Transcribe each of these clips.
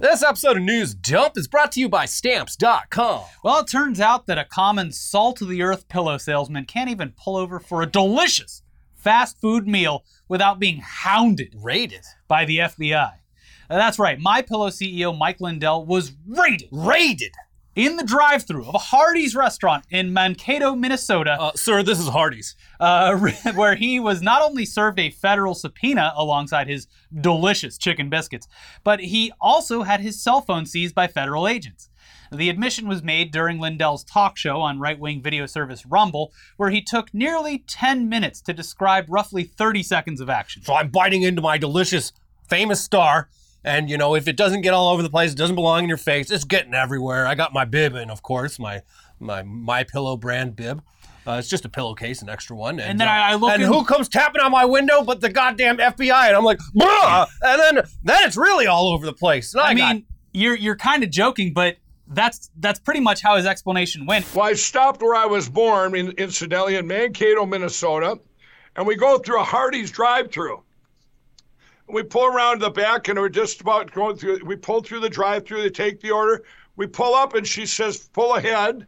This episode of News Dump is brought to you by Stamps.com. Well, it turns out that a common salt of the earth pillow salesman can't even pull over for a delicious fast food meal without being hounded raided by the FBI. Uh, That's right, My Pillow CEO Mike Lindell was raided Rated! In the drive-through of a Hardee's restaurant in Mankato, Minnesota, Uh, sir, this is Hardee's. uh, where he was not only served a federal subpoena alongside his delicious chicken biscuits, but he also had his cell phone seized by federal agents. The admission was made during Lindell's talk show on right wing video service Rumble, where he took nearly 10 minutes to describe roughly 30 seconds of action. So I'm biting into my delicious, famous star. And, you know, if it doesn't get all over the place, it doesn't belong in your face, it's getting everywhere. I got my bib in, of course, my my My Pillow brand bib. Uh, it's just a pillowcase, an extra one. And, And then uh, I- I look And in- who comes tapping on my window but the goddamn FBI? And I'm like, Bruh! And then, then it's really all over the place. And I, I got- mean, you're you're kind of joking, but that's that's pretty much how his explanation went. Well, I stopped where I was born, in, incidentally, in Mankato, Minnesota, and we go through a Hardee's drive-through. We pull around the back, and we're just about going through. We pull through the drive-through. They take the order. We pull up, and she says, "Pull ahead,"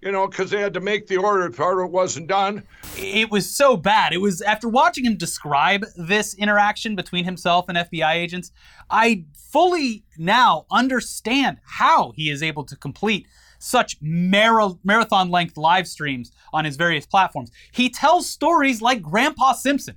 you know, because they had to make the order. Part of it wasn't done. it was so bad. It was after watching him describe this interaction between himself and FBI agents, I fully now understand how he is able to complete such mara- marathon length live streams on his various platforms. He tells stories like Grandpa Simpson.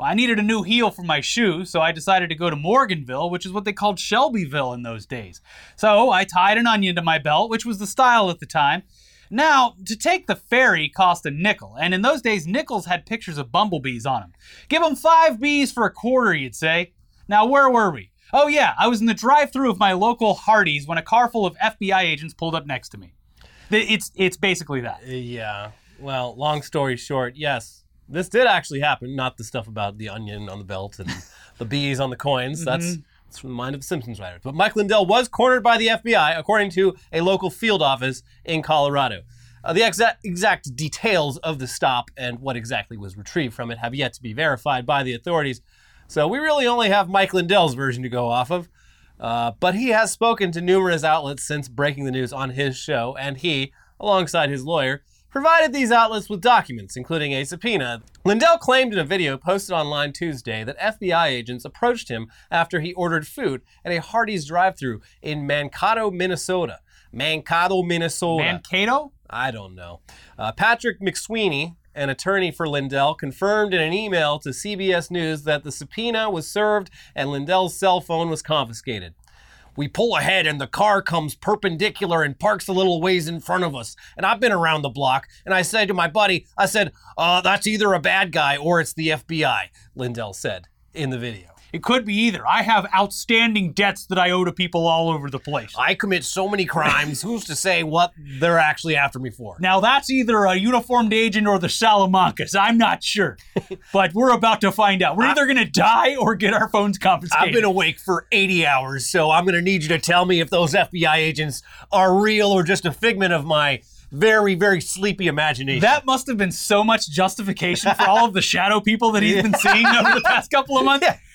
Well, I needed a new heel for my shoe, so I decided to go to Morganville, which is what they called Shelbyville in those days. So I tied an onion to my belt, which was the style at the time. Now, to take the ferry cost a nickel, and in those days, nickels had pictures of bumblebees on them. Give them five bees for a quarter, you'd say. Now, where were we? Oh, yeah, I was in the drive through of my local Hardee's when a car full of FBI agents pulled up next to me. It's, it's basically that. Yeah. Well, long story short, yes, this did actually happen. Not the stuff about the onion on the belt and the bees on the coins. That's, that's from the mind of the Simpsons writers. But Mike Lindell was cornered by the FBI, according to a local field office in Colorado. Uh, the exact, exact details of the stop and what exactly was retrieved from it have yet to be verified by the authorities. So we really only have Mike Lindell's version to go off of. Uh, but he has spoken to numerous outlets since breaking the news on his show, and he, alongside his lawyer, provided these outlets with documents, including a subpoena. Lindell claimed in a video posted online Tuesday that FBI agents approached him after he ordered food at a Hardee's drive-thru in Mankato, Minnesota. Mankato, Minnesota. Mankato? I don't know. Uh, Patrick McSweeney, an attorney for Lindell, confirmed in an email to CBS News that the subpoena was served and Lindell's cell phone was confiscated. We pull ahead and the car comes perpendicular and parks a little ways in front of us. And I've been around the block and I said to my buddy, I said, uh, that's either a bad guy or it's the FBI, Lindell said in the video. It could be either. I have outstanding debts that I owe to people all over the place. I commit so many crimes, who's to say what they're actually after me for? Now that's either a uniformed agent or the Salamancas. I'm not sure, but we're about to find out. We're either going to die or get our phones confiscated. I've been awake for 80 hours, so I'm going to need you to tell me if those FBI agents are real or just a figment of my very, very sleepy imagination. that must have been so much justification for all of the shadow people that he's been seeing over the past couple of months.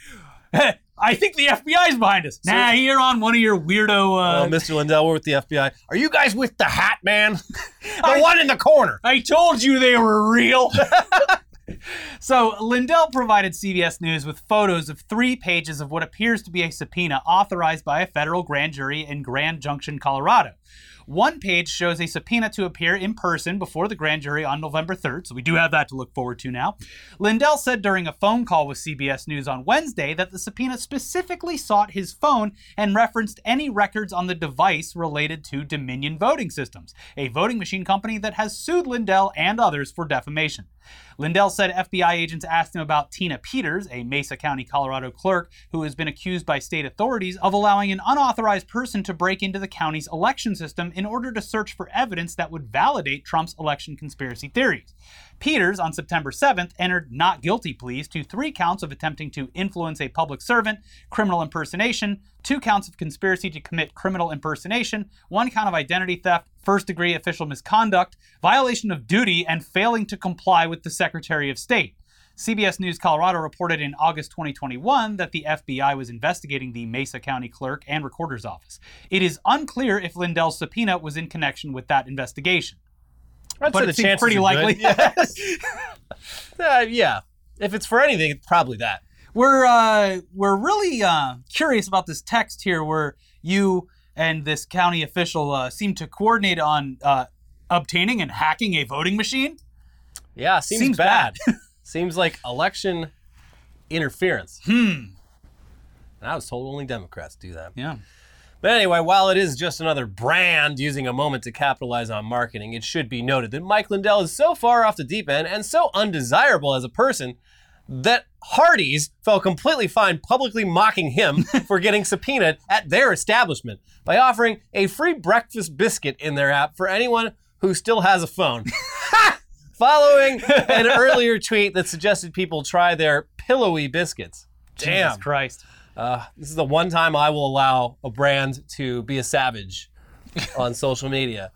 I think the FBI's behind us. Nah, you're on one of your weirdo. Uh, Oh, Mr. Lindell, we're with the FBI. Are you guys with the hat man? the one in the corner. I told you they were real. so, Lindell provided CBS News with photos of three pages of what appears to be a subpoena authorized by a federal grand jury in Grand Junction, Colorado. One page shows a subpoena to appear in person before the grand jury on November 3rd, so we do have that to look forward to now. Lindell said during a phone call with CBS News on Wednesday that the subpoena specifically sought his phone and referenced any records on the device related to Dominion Voting Systems, a voting machine company that has sued Lindell and others for defamation. Lindell said FBI agents asked him about Tina Peters, a Mesa County, Colorado clerk who has been accused by state authorities of allowing an unauthorized person to break into the county's election system in order to search for evidence that would validate Trump's election conspiracy theories. Peters, on September 7th, entered not guilty pleas to three counts of attempting to influence a public servant, criminal impersonation, two counts of conspiracy to commit criminal impersonation, one count of identity theft, first degree official misconduct, violation of duty, and failing to comply with the Secretary of State. CBS News Colorado reported in August 2021 that the FBI was investigating the Mesa County clerk and recorder's office. It is unclear if Lindell's subpoena was in connection with that investigation. I'd But it seems pretty likely. Yeah. Uh, yeah. If it's for anything, it's probably that. We're uh, we're really uh, curious about this text here, where you and this county official uh, seem to coordinate on uh, obtaining and hacking a voting machine. Yeah, seems, Seems bad. seems like election interference. Hmm. And I was told only Democrats do that. Yeah. But anyway, while it is just another brand using a moment to capitalize on marketing, it should be noted that Mike Lindell is so far off the deep end and so undesirable as a person that Hardee's felt completely fine publicly mocking him for getting subpoenaed at their establishment by offering a free breakfast biscuit in their app for anyone who still has a phone. Following an earlier tweet that suggested people try their pillowy biscuits. Damn. Jesus Christ. Uh, this is the one time I will allow a brand to be a savage on social media.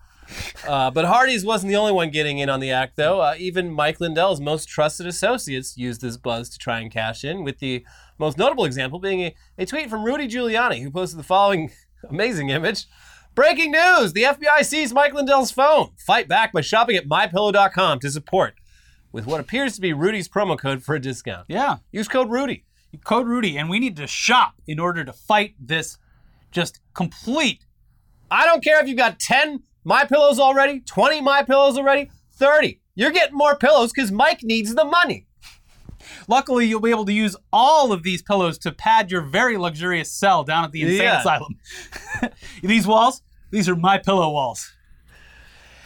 Uh, but Hardee's wasn't the only one getting in on the act, though. Uh, even Mike Lindell's most trusted associates used this buzz to try and cash in, with the most notable example being a, a tweet from Rudy Giuliani, who posted the following amazing image. Breaking news! The FBI seized Mike Lindell's phone. Fight back by shopping at mypillow.com to support with what appears to be Rudy's promo code for a discount. Yeah. Use code Rudy. Code Rudy, and we need to shop in order to fight this just complete. I don't care if you've got 10 my pillows already, 20 my pillows already, 30. You're getting more pillows because Mike needs the money. Luckily, you'll be able to use all of these pillows to pad your very luxurious cell down at the insane Yeah. asylum. these walls, these are my pillow walls.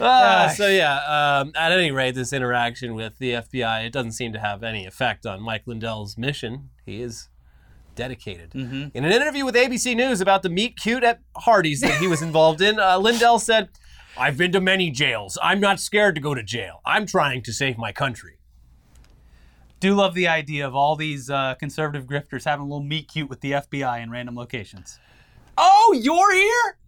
Uh, Ah. so yeah, um, at any rate, this interaction with the FBI, it doesn't seem to have any effect on Mike Lindell's mission. He is dedicated. Mm-hmm. In an interview with ABC News about the meet cute at Hardee's that he was involved in, uh, Lindell said, "I've been to many jails. I'm not scared to go to jail. I'm trying to save my country." Do love the idea of all these uh, conservative grifters having a little meet cute with the FBI in random locations. Oh, you're here?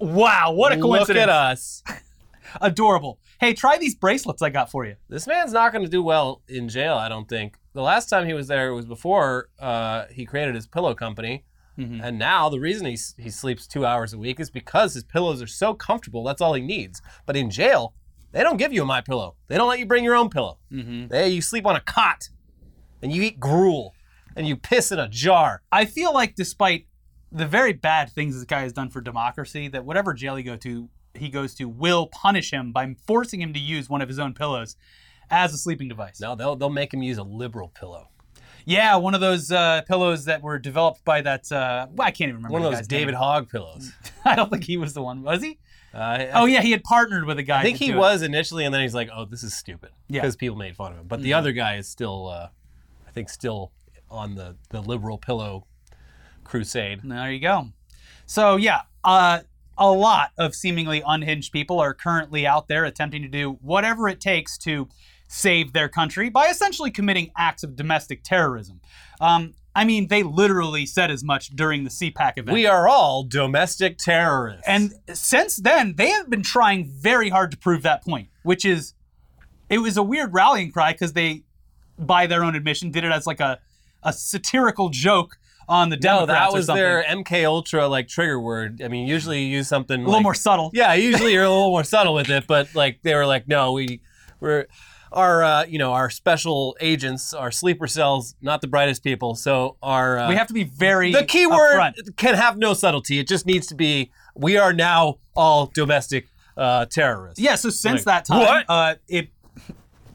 Wow, what a Look coincidence. Look at us. Adorable. Hey, try these bracelets I got for you. This man's not going to do well in jail, I don't think. The last time he was there was before uh, he created his pillow company. Mhm. And now the reason he, he sleeps two hours a week is because his pillows are so comfortable. That's all he needs. But in jail, they don't give you a my pillow. They don't let you bring your own pillow. Mm-hmm. They you sleep on a cot, and you eat gruel, and you piss in a jar. I feel like despite the very bad things this guy has done for democracy, that whatever jail he go to, he goes to will punish him by forcing him to use one of his own pillows as a sleeping device. No, they'll they'll make him use a liberal pillow. Yeah, one of those uh, pillows that were developed by that. Uh, well, I can't even remember. One of those David name. Hogg pillows. I don't think he was the one, was he? Uh, Oh yeah, he had partnered with a guy. I think he do it. was initially, and then he's like, "Oh, this is stupid," Yeah. because people made fun of him. But the other guy is still, uh, I think, still on the the liberal pillow crusade. There you go. So yeah, uh, a lot of seemingly unhinged people are currently out there attempting to do whatever it takes to save their country by essentially committing acts of domestic terrorism. Um, I mean, they literally said as much during the CPAC event. We are all domestic terrorists. And since then, they have been trying very hard to prove that point, which is, it was a weird rallying cry because they, by their own admission, did it as like a, a satirical joke on the no, Democrats that or was something. their MK Ultra like trigger word. I mean, usually you use something a little like- more subtle. Yeah, usually you're a little more subtle with it, but like they were like, no, we we're our uh, you know our special agents, our sleeper cells, not the brightest people. So our uh, We have to be very the keyword upfront. can have no subtlety. It just needs to be we are now all domestic uh, terrorists. Yeah, so since Like, that time, uh, it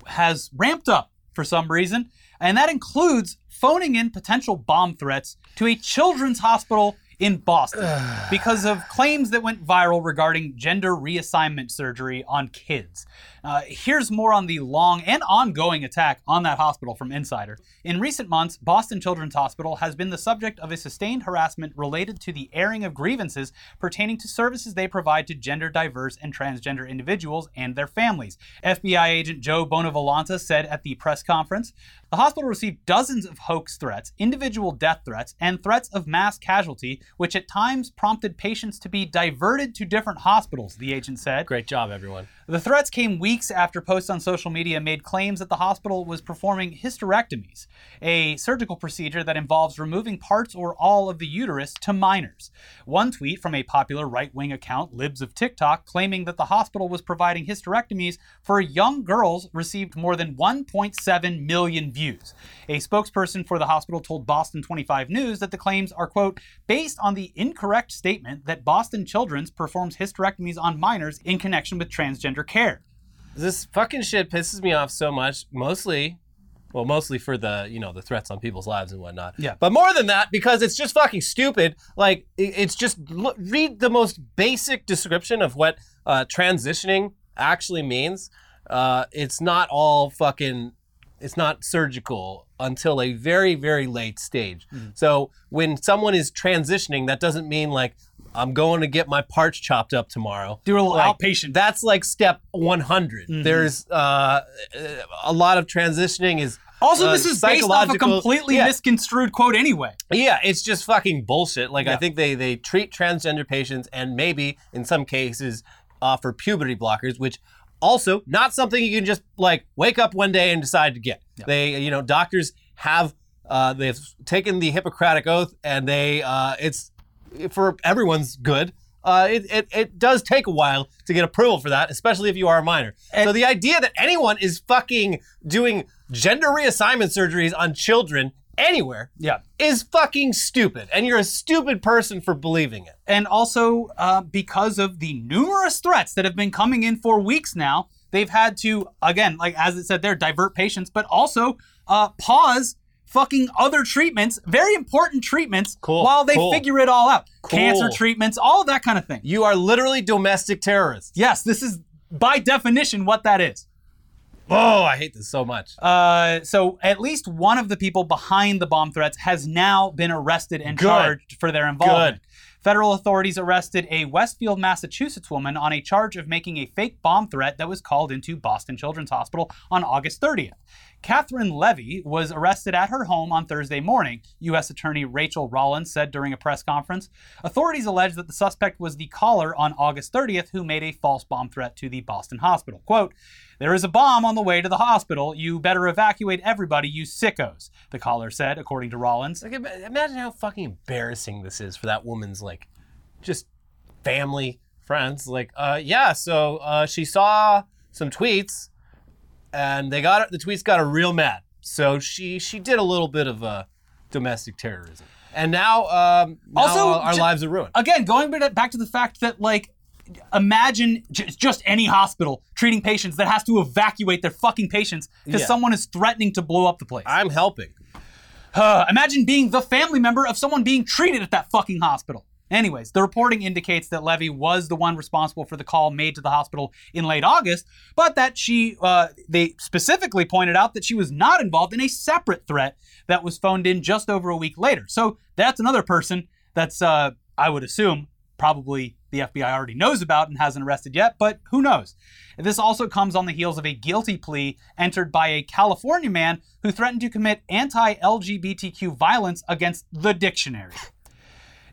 has ramped up for some reason, and that includes phoning in potential bomb threats to a children's hospital in Boston because of claims that went viral regarding gender reassignment surgery on kids. Uh, here's more on the long and ongoing attack on that hospital from Insider. In recent months, Boston Children's Hospital has been the subject of a sustained harassment related to the airing of grievances pertaining to services they provide to gender diverse and transgender individuals and their families. FBI agent Joe Bonavolonta said at the press conference the hospital received dozens of hoax threats, individual death threats, and threats of mass casualty, which at times prompted patients to be diverted to different hospitals, the agent said. Great job, everyone. The threats came weeks after posts on social media made claims that the hospital was performing hysterectomies, a surgical procedure that involves removing parts or all of the uterus to minors. One tweet from a popular right wing account, Libs of TikTok, claiming that the hospital was providing hysterectomies for young girls received more than 1.7 million views. A spokesperson for the hospital told Boston 25 News that the claims are, quote, based on the incorrect statement that Boston Children's performs hysterectomies on minors in connection with transgender care. This fucking shit pisses me off so much. Mostly, well, mostly for the you know the threats on people's lives and whatnot. Yeah. But more than that, because it's just fucking stupid. Like it's just look, read the most basic description of what uh, transitioning actually means. Uh, it's not all fucking. It's not surgical until a very very late stage. Mm-hmm. So when someone is transitioning, that doesn't mean like I'm going to get my parts chopped up tomorrow. Do a little Like, outpatient. That's like step 100. Mm-hmm. There's uh, a lot of transitioning is also, uh, this is based off a completely yeah. misconstrued quote anyway. yeah, it's just fucking bullshit. Like Yeah. I think they they treat transgender patients and maybe in some cases offer puberty blockers, which also not something you can just like wake up one day and decide to get. They you know doctors have uh, they've taken the Hippocratic oath and they uh, it's for everyone's good. Uh, it, it, it does take a while to get approval for that, especially if you are a minor. so the idea that anyone is fucking doing gender reassignment surgeries on children anywhere Yeah. is fucking stupid, and you're a stupid person for believing it. And also, uh, because of the numerous threats that have been coming in for weeks now, they've had to, again, like as it said there, divert patients, but also uh, pause fucking other treatments, very important treatments, Cool, while they cool. figure it all out. Cool. Cancer treatments, all of that kind of thing. You are literally domestic terrorists. Yes, this is by definition what that is. Oh, I hate this so much. Uh, so at least one of the people behind the bomb threats has now been arrested and Good. charged for their involvement. Good. Federal authorities arrested a Westfield, Massachusetts woman on a charge of making a fake bomb threat that was called into Boston Children's Hospital on August 30th. Catherine Leavy was arrested at her home on Thursday morning, U.S. Attorney Rachael Rollins said during a press conference. Authorities allege that the suspect was the caller on August 30th who made a false bomb threat to the Boston hospital. Quote, there is a bomb on the way to the hospital. You better evacuate everybody, you sickos, the caller said, according to Rollins. Like, imagine how fucking embarrassing this is for that woman's like, just family, friends. Like, uh, yeah. So uh, she saw some tweets, and they got the tweets got her real mad. So she she did a little bit of uh, domestic terrorism, and now um, now Also, our ju- lives are ruined. Again, going back to the fact that, like, imagine j- just any hospital treating patients that has to evacuate their fucking patients because Yeah. someone is threatening to blow up the place. I'm helping. Uh, imagine being the family member of someone being treated at that fucking hospital. Anyways, the reporting indicates that Leavy was the one responsible for the call made to the hospital in late August, but that she, uh, they specifically pointed out that she was not involved in a separate threat that was phoned in just over a week later. So that's another person that's, uh, I would assume, probably the FBI already knows about and hasn't arrested yet, but who knows? This also comes on the heels of a guilty plea entered by a California man who threatened to commit anti LGBTQ violence against the dictionary.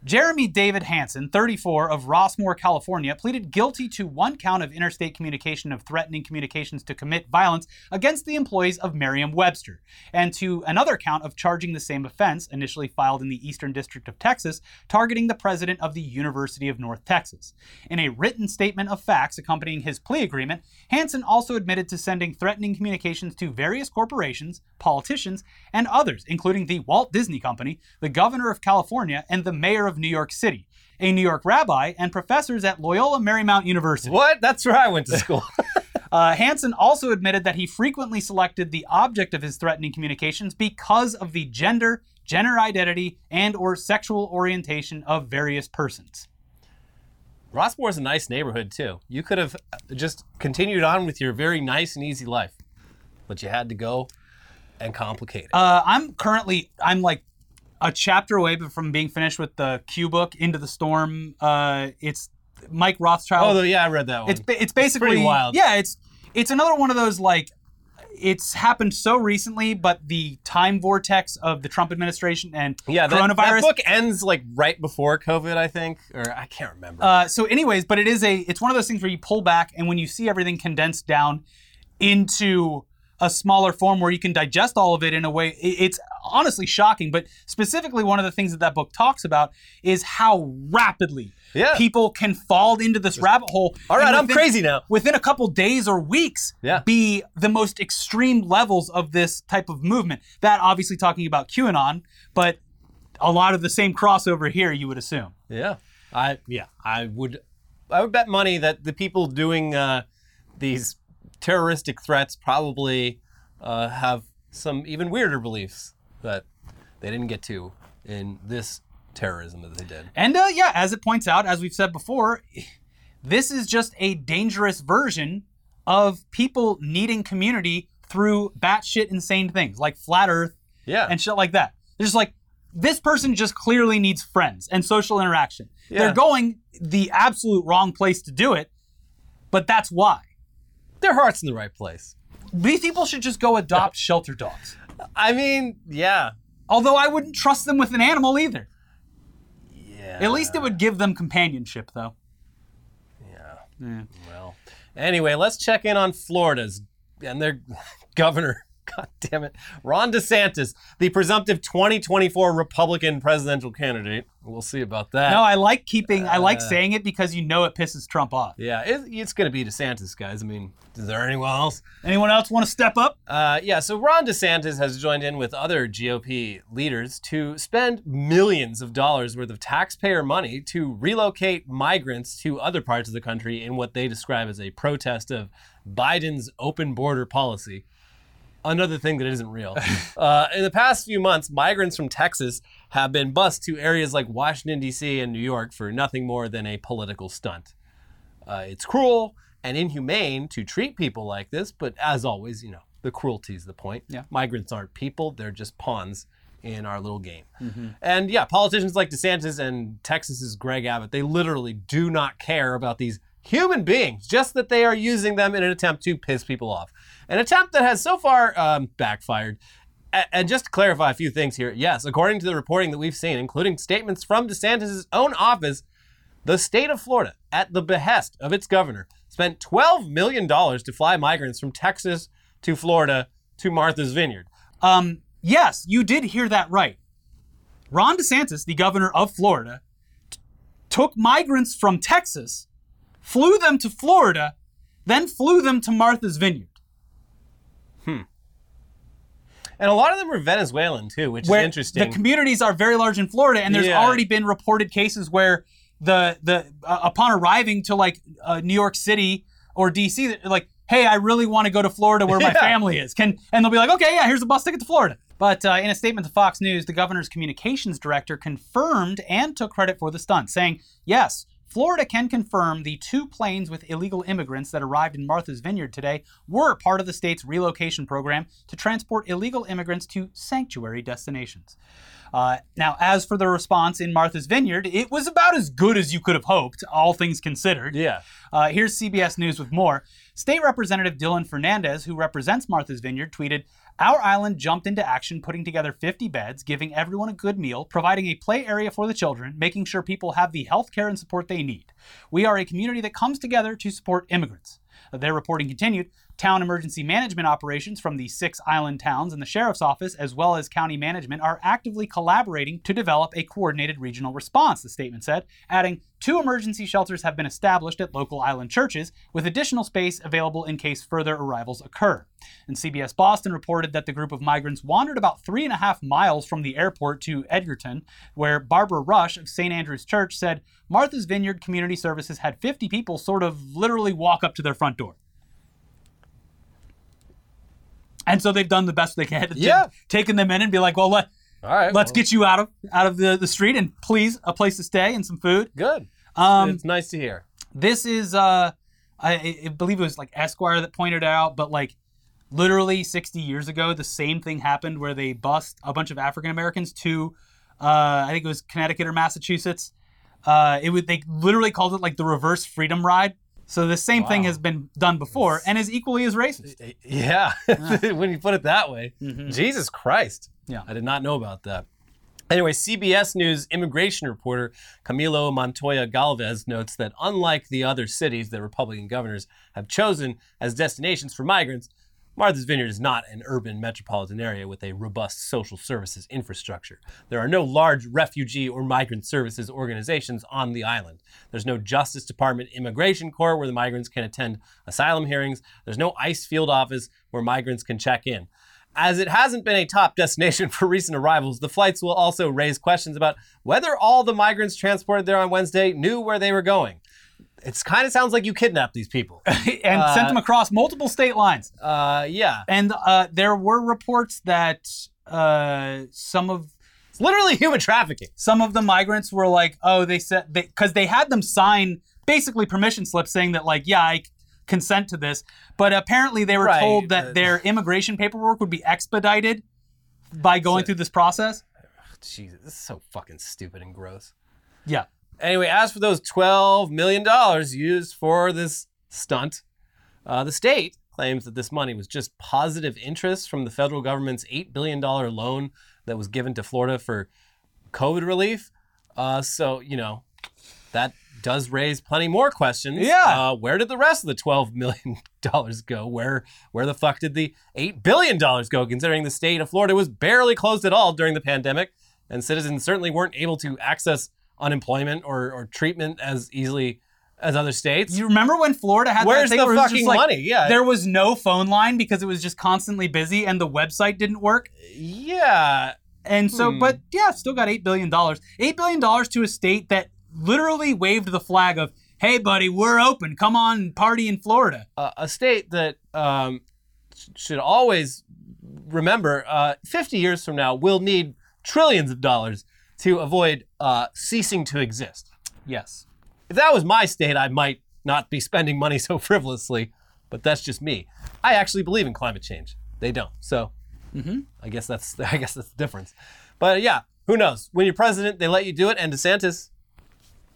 Jeremy David Hansen, 34, of Rossmoor, California, pleaded guilty to one count of interstate communication of threatening communications to commit violence against the employees of Merriam Webster, and to another count of charging the same offense, initially filed in the Eastern District of Texas, targeting the president of the University of North Texas. In a written statement of facts accompanying his plea agreement, Hansen also admitted to sending threatening communications to various corporations, politicians, and others, including the Walt Disney Company, the governor of California, and the mayor of New York City, a New York rabbi, and professors at Loyola Marymount University. What? That's where I went to school. Uh, Hansen also admitted that he frequently selected the object of his threatening communications because of the gender, gender identity, and or sexual orientation of various persons. Rossmoor's a nice neighborhood too. You could have just continued on with your very nice and easy life, but you had to go and complicate it. Uh, I'm currently I'm like a chapter away from being finished with the Q book Into the Storm. Uh, it's Mike Rothschild. oh, yeah, I read that one. It's it's basically pretty wild. Yeah, it's it's another one of those like it's happened so recently, but the time vortex of the Trump administration and Yeah, that, coronavirus. that book ends like right before COVID, I think, or I can't remember. Uh, so, anyways, but it is a it's one of those things where you pull back, and when you see everything condensed down into a smaller form where you can digest all of it in a way, it's honestly shocking. But specifically, one of the things that that book talks about is how rapidly Yeah. people can fall into this rabbit hole. All right, and I'm crazy now. Within a couple days or weeks, Yeah. be the most extreme levels of this type of movement. That obviously talking about QAnon, but a lot of the same crossover here, you would assume. Yeah, I yeah I would I would bet money that the people doing uh, these terroristic threats probably uh, have some even weirder beliefs that they didn't get to in this terrorism that they did. And uh, yeah, as it points out, as we've said before, this is just a dangerous version of people needing community through batshit insane things like flat Earth Yeah, and shit like that. They're just like, this person just clearly needs friends and social interaction. Yeah. They're going the absolute wrong place to do it, but that's why. Their heart's in the right place. These people should just go adopt shelter dogs. I mean, yeah, Although I wouldn't trust them with an animal either. yeah. At least it would give them companionship, though. Yeah. Well, anyway, let's check in on Florida's and their governor. God damn it. Ron DeSantis, the presumptive 2024 Republican presidential candidate. We'll see about that. No, I like keeping. I like Uh, saying it because you know it pisses Trump off. yeah, it, it's going to be DeSantis, guys. I mean, is there anyone else? Anyone else want to step up? Uh, yeah, so Ron DeSantis has joined in with other GOP leaders to spend millions of dollars worth of taxpayer money to relocate migrants to other parts of the country in what they describe as a protest of Biden's open border policy. Another thing that isn't real. uh, in the past few months, migrants from Texas have been bused to areas like Washington, D.C. and New York for nothing more than a political stunt. Uh, it's cruel and inhumane to treat people like this, but as always, you know, the cruelty is the point. Yeah. Migrants aren't people, they're just pawns in our little game. And yeah, politicians like DeSantis and Texas's Greg Abbott, they literally do not care about these human beings, just that they are using them in an attempt to piss people off. An attempt that has so far um, backfired. And just to clarify a few things here, yes, according to the reporting that we've seen, including statements from DeSantis' own office, the state of Florida, at the behest of its governor, spent $12 million to fly migrants from Texas to Florida to Martha's Vineyard. Um, yes, you did hear that right. Ron DeSantis, the governor of Florida, t- took migrants from Texas, flew them to Florida, then flew them to Martha's Vineyard. Hmm. And a lot of them were Venezuelan too, which where is interesting. The communities are very large in Florida, and there's Yeah. already been reported cases where the the uh, upon arriving to like uh, New York City or DC, like, hey, I really want to go to Florida where my family is. Can and they'll be like, okay, yeah, here's a bus ticket to Florida. But uh, in a statement to Fox News, the governor's communications director confirmed and took credit for the stunt, saying, yes. Florida can confirm the two planes with illegal immigrants that arrived in Martha's Vineyard today were part of the state's relocation program to transport illegal immigrants to sanctuary destinations. Uh, now, as for the response in Martha's Vineyard, it was about as good as you could have hoped, all things considered. yeah. Uh, here's CBS News with more. State Representative Dylan Fernandes, who represents Martha's Vineyard, tweeted Our island jumped into action, putting together 50 beds, giving everyone a good meal, providing a play area for the children, making sure people have the health care and support they need. We are a community that comes together to support immigrants. Their reporting continued. Town emergency management operations from the six island towns and the sheriff's office, as well as county management, are actively collaborating to develop a coordinated regional response, the statement said, adding, Two emergency shelters have been established at local island churches, with additional space available in case further arrivals occur. And CBS Boston reported that the group of migrants wandered about three and a half miles from the airport to Edgartown, where Barbara Rush of St. Andrew's Church said Martha's Vineyard Community Services had 50 people sort of literally walk up to their front door. And so they've done the best they can. Yeah. Taking them in and be like, well, let, All right. let's well, get you out of out of the, the street and please a place to stay and some food. good. Um, it's nice to hear. this is uh I, I believe it was like Esquire that pointed out, but like literally 60 years ago, the same thing happened where they bust a bunch of African Americans to uh, I think it was Connecticut or Massachusetts. Uh, it would they literally called it like the reverse freedom ride. So the same thing has been done before and is equally as racist. Yeah, when you put it that way. Mm-hmm. Jesus Christ. Yeah. I did not know about that. Anyway, CBS News immigration reporter Camilo Montoya Galvez notes that unlike the other cities that Republican governors have chosen as destinations for migrants, Martha's Vineyard is not an urban metropolitan area with a robust social services infrastructure. There are no large refugee or migrant services organizations on the island. There's no Justice Department immigration court where the migrants can attend asylum hearings. There's no ICE field office where migrants can check in. As it hasn't been a top destination for recent arrivals, the flights will also raise questions about whether all the migrants transported there on Wednesday knew where they were going. It kind of sounds like you kidnapped these people. and sent them across multiple state lines. Uh, yeah, And uh, there were reports that uh, some of it's literally human trafficking. some of the migrants were like, oh, they said because they, had them sign basically permission slips saying that like, yeah, I consent to this. But apparently they were Right, told that uh, their immigration paperwork would be expedited by going So- through this process. Jesus, this is so fucking stupid and gross. Yeah. Anyway, as for those $12 million used for this stunt, uh, the state claims that this money was just positive interest from the federal government's $8 billion loan that was given to Florida for COVID relief. Uh, so, you know, that does raise plenty more questions. Yeah. Uh, where did the rest of the $12 million go? Where, where the fuck did the $8 billion go, considering the state of Florida was barely closed at all during the pandemic? and citizens certainly weren't able to access unemployment or, or treatment as easily as other states. You remember when Florida had Where's that thing the where it was just fucking like, money? Yeah. There was no phone line because it was just constantly busy and the website didn't work. yeah, And so, Hmm. but yeah, still got $8 billion. $8 billion to a state that literally waved the flag of, hey, buddy, we're open. Come on, party in Florida. a, a state that um, should always remember uh, 50 years from now will need trillions of dollars to avoid uh, ceasing to exist. Yes. If that was my state, I might not be spending money so frivolously, but that's just me. I actually believe in climate change. They don't. So I guess that's I guess that's the difference. But yeah, who knows? When you're president, they let you do it. And DeSantis,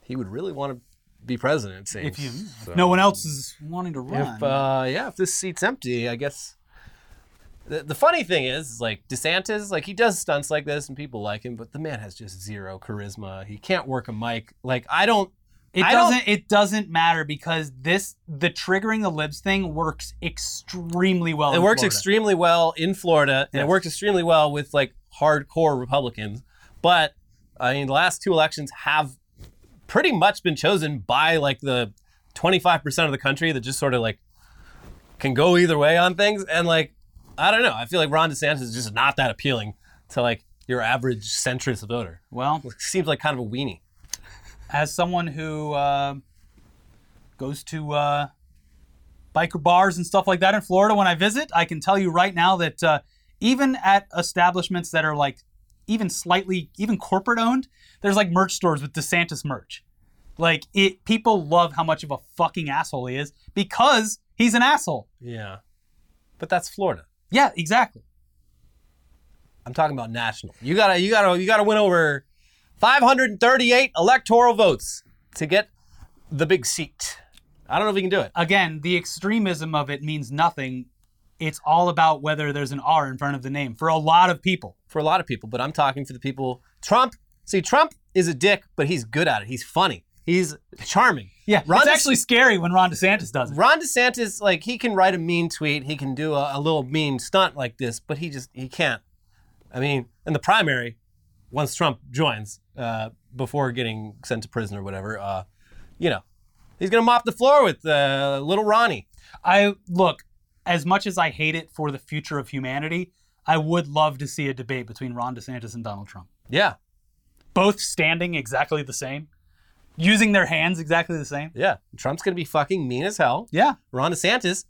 he would really want to be president. It seems. If you, So- no one else is wanting to run. if uh, yeah, if this seat's empty, I guess. The, the funny thing is, is, like DeSantis, like he does stunts like this and people like him, but the man has just zero charisma. He can't work a mic. Like I don't. It I don't- doesn't. It doesn't matter because this the triggering the libs thing works extremely well. It works Florida. extremely well in Florida, and Yes. it works extremely well with like hardcore Republicans. But I mean, the last two elections have pretty much been chosen by like the 25% of the country that just sort of like can go either way on things. And like, I don't know. I feel like Ron DeSantis is just not that appealing to like your average centrist voter. Well, it Seems like kind of a weenie. as someone who uh, goes to uh, biker bars and stuff like that in Florida when I visit, I can tell you right now that uh, even at establishments that are like even slightly even corporate owned, there's like merch stores with DeSantis merch. Like it, people love how much of a fucking asshole he is because he's an asshole. Yeah. But that's Florida. Yeah, exactly. I'm talking about national. You gotta, you gotta, you gotta win over 538 electoral votes to get the big seat. I don't know if we can do it. Again, the extremism of it means nothing. It's all about whether there's an R in front of the name for a lot of people. for a lot of people, but I'm talking for the people. Trump, see, Trump is a dick, but he's good at it. He's funny. He's charming. Yeah, Ron it's De- actually scary when Ron DeSantis does it. Ron DeSantis, like, he can write a mean tweet. He can do a, a little mean stunt like this, but he just, he can't. I mean, in the primary, once Trump joins, uh, before getting sent to prison or whatever, uh, you know, he's going to mop the floor with uh, little Ronnie. I look, as much as I hate it for the future of humanity, I would love to see a debate between Ron DeSantis and Donald Trump. Yeah. Both standing exactly the same, using their hands exactly the same. Yeah. Trump's going to be fucking mean as hell. Yeah. Ron DeSantis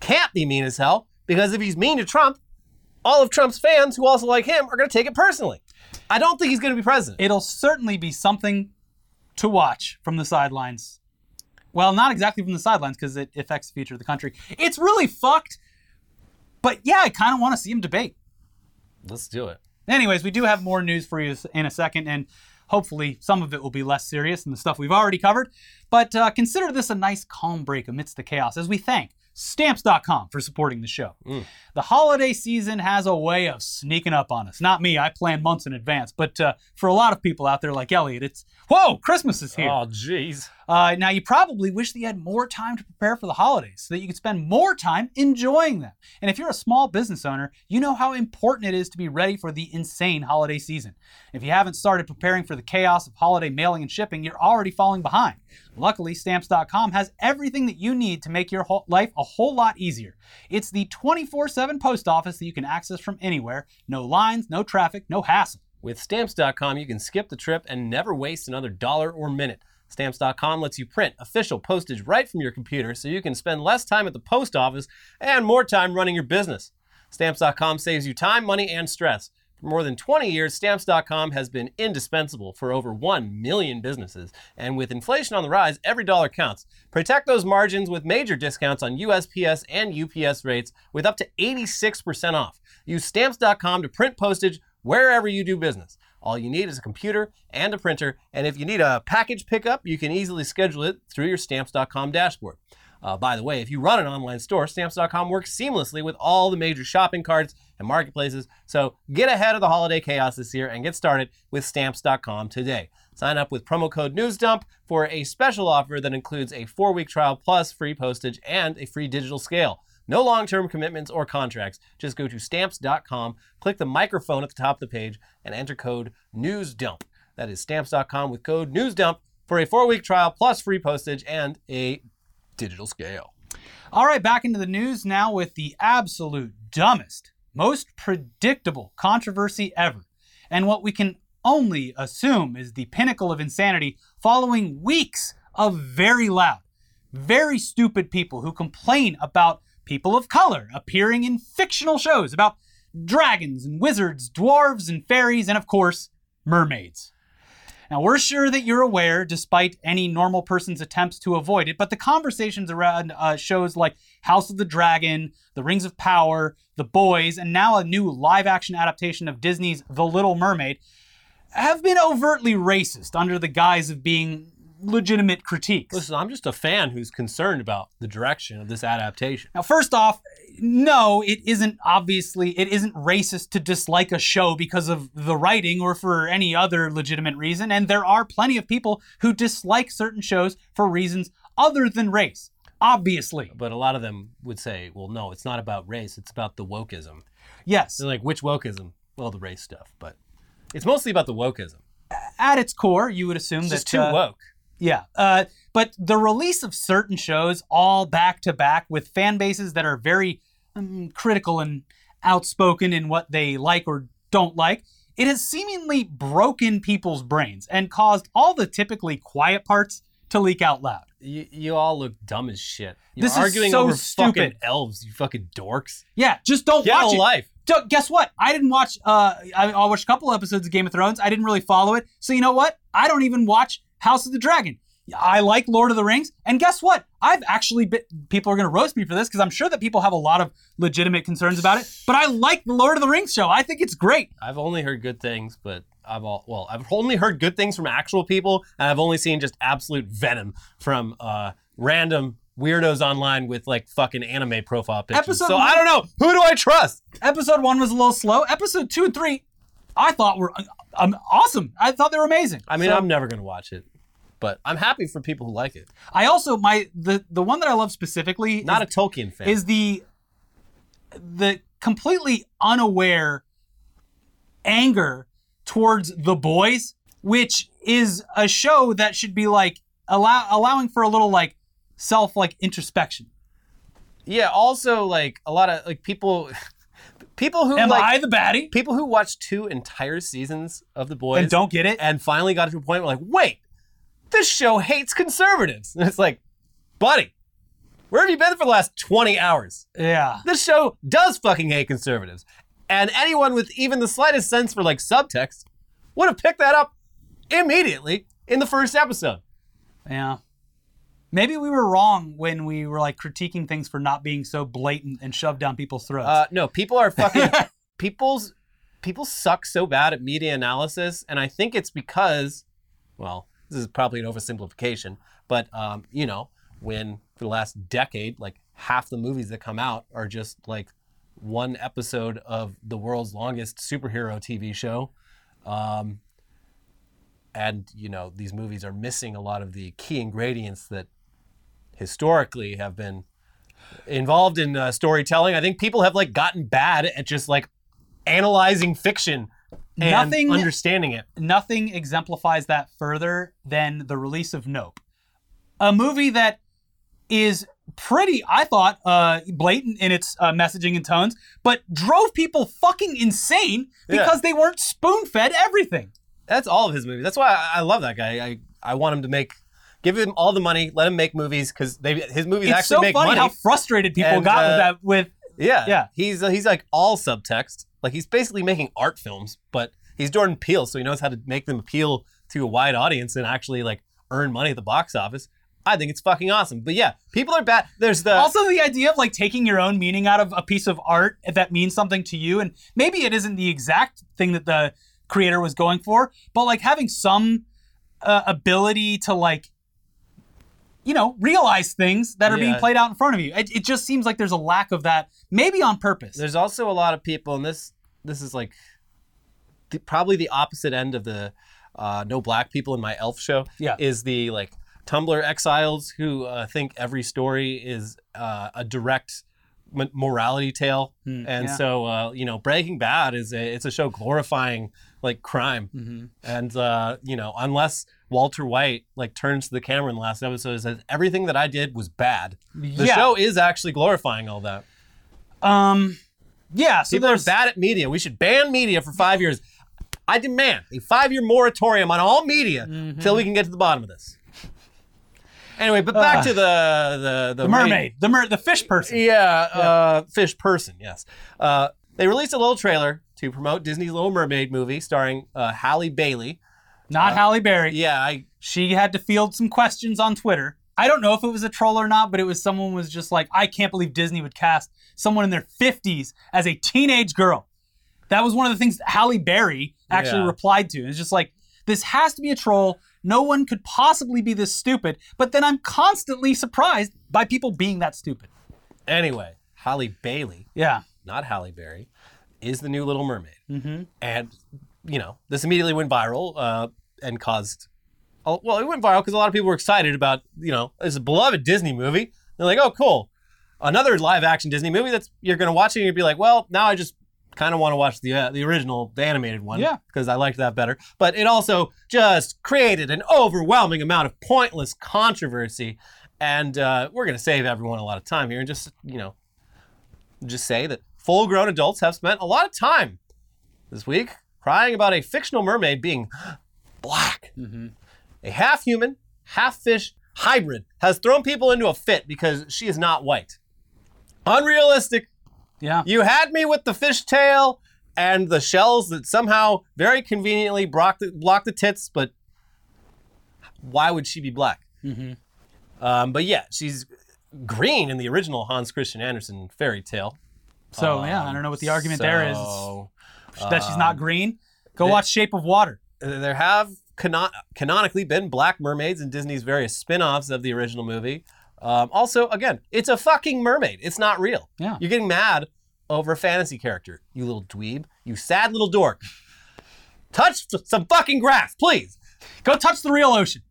can't be mean as hell because if he's mean to Trump, all of Trump's fans who also like him are going to take it personally. I don't think he's going to be president. It'll certainly be something to watch from the sidelines. Well, not exactly from the sidelines because it affects the future of the country. It's really fucked. But yeah, I kind of want to see him debate. Let's do it. Anyways, we do have more news for you in a second. And Hopefully, some of it will be less serious than the stuff we've already covered. But uh, consider this a nice calm break amidst the chaos as we thank Stamps.com for supporting the show. The holiday season has a way of sneaking up on us. Not me, I plan months in advance. But uh, for a lot of people out there like Elliot, it's whoa, Christmas is here. Oh, jeez. Uh, now, you probably wish that you had more time to prepare for the holidays so that you could spend more time enjoying them. And if you're a small business owner, you know how important it is to be ready for the insane holiday season. If you haven't started preparing for the chaos of holiday mailing and shipping, you're already falling behind. Luckily, Stamps.com has everything that you need to make your life a whole lot easier. It's the 24 7 post office that you can access from anywhere. No lines, no traffic, no hassle. With Stamps.com, you can skip the trip and never waste another dollar or minute. Stamps.com lets you print official postage right from your computer so you can spend less time at the post office and more time running your business. Stamps.com saves you time, money, and stress. For more than 20 years, Stamps.com has been indispensable for over 1 million businesses. And with inflation on the rise, every dollar counts. Protect those margins with major discounts on USPS and UPS rates with up to 86% off. Use Stamps.com to print postage wherever you do business. All you need is a computer and a printer, and if you need a package pickup, you can easily schedule it through your Stamps.com dashboard. Uh, by the way, if you run an online store, Stamps.com works seamlessly with all the major shopping carts and marketplaces. So get ahead of the holiday chaos this year and get started with Stamps.com today. Sign up with promo code NewsDump for a special offer that includes a four week trial plus free postage and a free digital scale. No long term commitments or contracts. Just go to stamps.com, click the microphone at the top of the page, and enter code NEWSDUMP. That is stamps.com with code NEWSDUMP for a four week trial plus free postage and a digital scale. All right, back into the news now with the absolute dumbest, most predictable controversy ever. And what we can only assume is the pinnacle of insanity following weeks of very loud, very stupid people who complain about people of color appearing in fictional shows about dragons and wizards, dwarves and fairies, and of course, mermaids. Now, we're sure that you're aware, despite any normal person's attempts to avoid it, but the conversations around uh, shows like House of the Dragon, The Rings of Power, The Boys, and now a new live action adaptation of Disney's The Little Mermaid have been overtly racist under the guise of being legitimate critiques. Listen, I'm just a fan who's concerned about the direction of this adaptation. Now, first off, no, it isn't obviously, it isn't racist to dislike a show because of the writing or for any other legitimate reason. And there are plenty of people who dislike certain shows for reasons other than race. Obviously. But a lot of them would say, well, no, it's not about race, it's about the wokeism. Yes. They're like, which wokeism? Well, the race stuff, but it's mostly about the wokeism. At its core, you would assume It's that. just too uh, woke. Yeah. Uh, but the release of certain shows all back to back with fan bases that are very um, critical and outspoken in what they like or don't like, it has seemingly broken people's brains and caused all the typically quiet parts to leak out loud. You, you all look dumb as shit. You're This is arguing so over fucking stupid. elves, you fucking dorks. Yeah, just don't Get watch it. life. So, guess what? I didn't watch. Uh, I, I watched a couple episodes of Game of Thrones. I didn't really follow it. So you know what? I don't even watch House of the Dragon. I like Lord of the Rings, and guess what? I've actually been. People are going to roast me for this because I'm sure that people have a lot of legitimate concerns about it. But I like the Lord of the Rings show. I think it's great. I've only heard good things, but I've all well, I've only heard good things from actual people, and I've only seen just absolute venom from uh, random weirdos online with like fucking anime profile pictures. Episode so one- I don't know who do I trust. Episode one was a little slow. Episode two and three, I thought were um, awesome. I thought they were amazing. I mean, So- I'm never gonna watch it, but I'm happy for people who like it. I also my the the one that I love specifically Not is, a Tolkien fan. is the the completely unaware anger towards the boys, which is a show that should be like allow allowing for a little like self like introspection. yeah. Also, like a lot of like people, people who Am like I the baddie? people who watched two entire seasons of The Boys And don't get it? and finally got to a point where like, wait, this show hates conservatives. And it's like, buddy, where have you been for the last 20 hours? Yeah. This show does fucking hate conservatives. And anyone with even the slightest sense for like subtext would have picked that up immediately in the first episode. Yeah. Maybe we were wrong when we were like critiquing things for not being so blatant and shoved down people's throats. Uh, no, people are fucking, people's people suck so bad at media analysis, and I think it's because, well, this is probably an oversimplification, but um, you know, when for the last decade, like half the movies that come out are just like one episode of the world's longest superhero TV show. Um, and you know these movies are missing a lot of the key ingredients that historically have been involved in uh, storytelling. I think people have like gotten bad at just like analyzing fiction Nothing- understanding it. nothing exemplifies that further than the release of Nope, a movie that is pretty, I thought, uh, blatant in its uh, messaging and tones, but drove people fucking insane Yeah. because they weren't spoon fed everything. That's all of his movies. That's why I, I love that guy. I, I want him to make, give him all the money, let him make movies because they his movies It's actually so make funny money. how frustrated people And, got uh, with that. With Yeah, Yeah. He's uh, he's like all subtext. Like he's basically making art films, but he's Jordan Peele, so he knows how to make them appeal to a wide audience and actually like earn money at the box office. I think it's fucking awesome. But yeah, people are bad. There's the also the idea of like taking your own meaning out of a piece of art that means something to you, and maybe it isn't the exact thing that the creator was going for, but like having some uh, ability to like you know realize things that are being played out in front of you. It, it just seems like there's a lack of that, maybe on purpose. there's also a lot of people, and this this is like the, probably the opposite end of the uh, no black people in my elf show. Yeah. is the like Tumblr exiles who uh, think every story is uh, a direct morality tale, and Hmm, yeah. so uh, you know Breaking Bad is a it's a show glorifying like crime, Mm-hmm. and uh, you know unless Walter White like turns to the camera in the last episode and says everything that I did was bad, the Yeah. show is actually glorifying all that. um, yeah. So People are bad at media. We should ban media for five years. I demand a five-year moratorium on all media Mm-hmm. until we can get to the bottom of this. Anyway, but back Ah. to the the the, the mermaid, the mer- the fish person. Yeah, Uh, fish person. Yes. Uh, they released a little trailer to promote Disney's Little Mermaid movie starring uh, Halle Bailey. Not Halle Berry. Yeah, I she had to field some questions on Twitter. I don't know if it was a troll or not, but it was someone was just like, I can't believe Disney would cast someone in their 50s as a teenage girl. That was one of the things Halle Berry actually Yeah. replied to. It's just like, this has to be a troll. No one could possibly be this stupid. But then I'm constantly surprised by people being that stupid. anyway. Halle Bailey, Yeah. not Halle Berry, is the new Little Mermaid, mm-hmm. and you know this immediately went viral uh, and caused. Well, it went viral because a lot of people were excited about you know it's a beloved Disney movie. They're like, oh, cool, another live action Disney movie that's you're gonna watch it and you'd be like, well, now I just kind of want to watch the uh, the original, the animated one, Yeah. because I liked that better. But it also just created an overwhelming amount of pointless controversy, and uh, we're gonna save everyone a lot of time here and just you know just say that full grown adults have spent a lot of time this week crying about a fictional mermaid being black. A half human, half fish hybrid has thrown people into a fit because she is not white. Unrealistic. Yeah. You had me with the fishtail and the shells that somehow very conveniently block the, block the tits, but why would she be black? Mm-hmm. Um, but yeah, she's green in the original Hans Christian Andersen fairy tale. So, yeah, I don't know what the um, argument there is. So, that she's not um, green. Go watch Shape of Water. Uh, there have cano- canonically been black mermaids in Disney's various spin-offs of the original movie. Um, also, again, it's a fucking mermaid. It's not real. Yeah. You're getting mad over a fantasy character, you little dweeb, you sad little dork. Touch some fucking grass, please. Go touch the real ocean.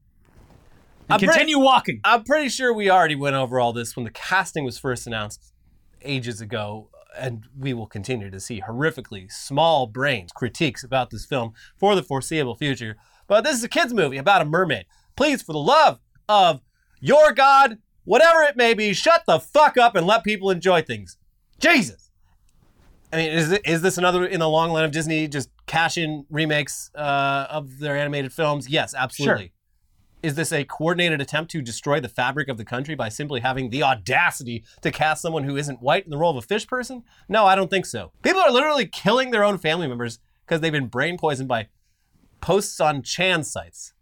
I'm pretty- continue walking. I'm pretty sure we already went over all this when the casting was first announced ages ago, and we will continue to see horrifically small brains critiques about this film for the foreseeable future. But this is a kids' movie about a mermaid. Please, for the love of your God, whatever it may be, shut the fuck up and let people enjoy things. Jesus. I mean, is, is this another in the long line of Disney just cash in remakes uh, of their animated films? Yes, absolutely. Is this a coordinated attempt to destroy the fabric of the country by simply having the audacity to cast someone who isn't white in the role of a fish person? No, I don't think so. People are literally killing their own family members because they've been brain poisoned by posts on Chan sites.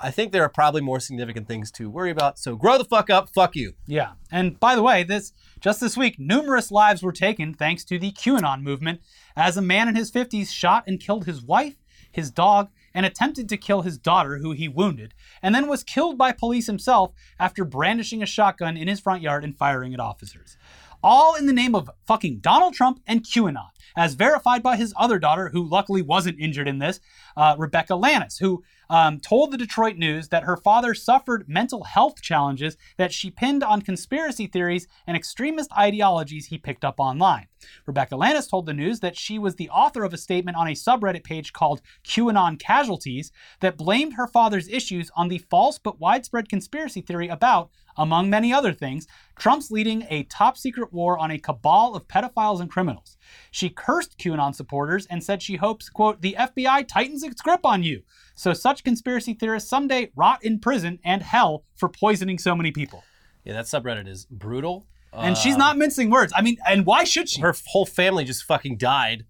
I think there are probably more significant things to worry about. So grow the fuck up. Fuck you. Yeah. And by the way, this just this week, numerous lives were taken thanks to the QAnon movement as a man in his 50s shot and killed his wife, his dog, and attempted to kill his daughter, who he wounded, and then was killed by police himself after brandishing a shotgun in his front yard and firing at officers. All in the name of fucking Donald Trump and QAnon, as verified by his other daughter, who luckily wasn't injured in this, uh, Rebecca Lanis, who um, told the Detroit News that her father suffered mental health challenges that she pinned on conspiracy theories and extremist ideologies he picked up online. Rebecca Lanis told the news that she was the author of a statement on a subreddit page called QAnon Casualties that blamed her father's issues on the false but widespread conspiracy theory about, among many other things, Trump's leading a top secret war on a cabal of pedophiles and criminals. She cursed QAnon supporters and said she hopes, quote, the FBI tightens its grip on you. So such conspiracy theorists someday rot in prison and hell for poisoning so many people. Yeah, that subreddit is brutal. And she's not mincing words. I mean, and why should she? Her whole family just fucking died.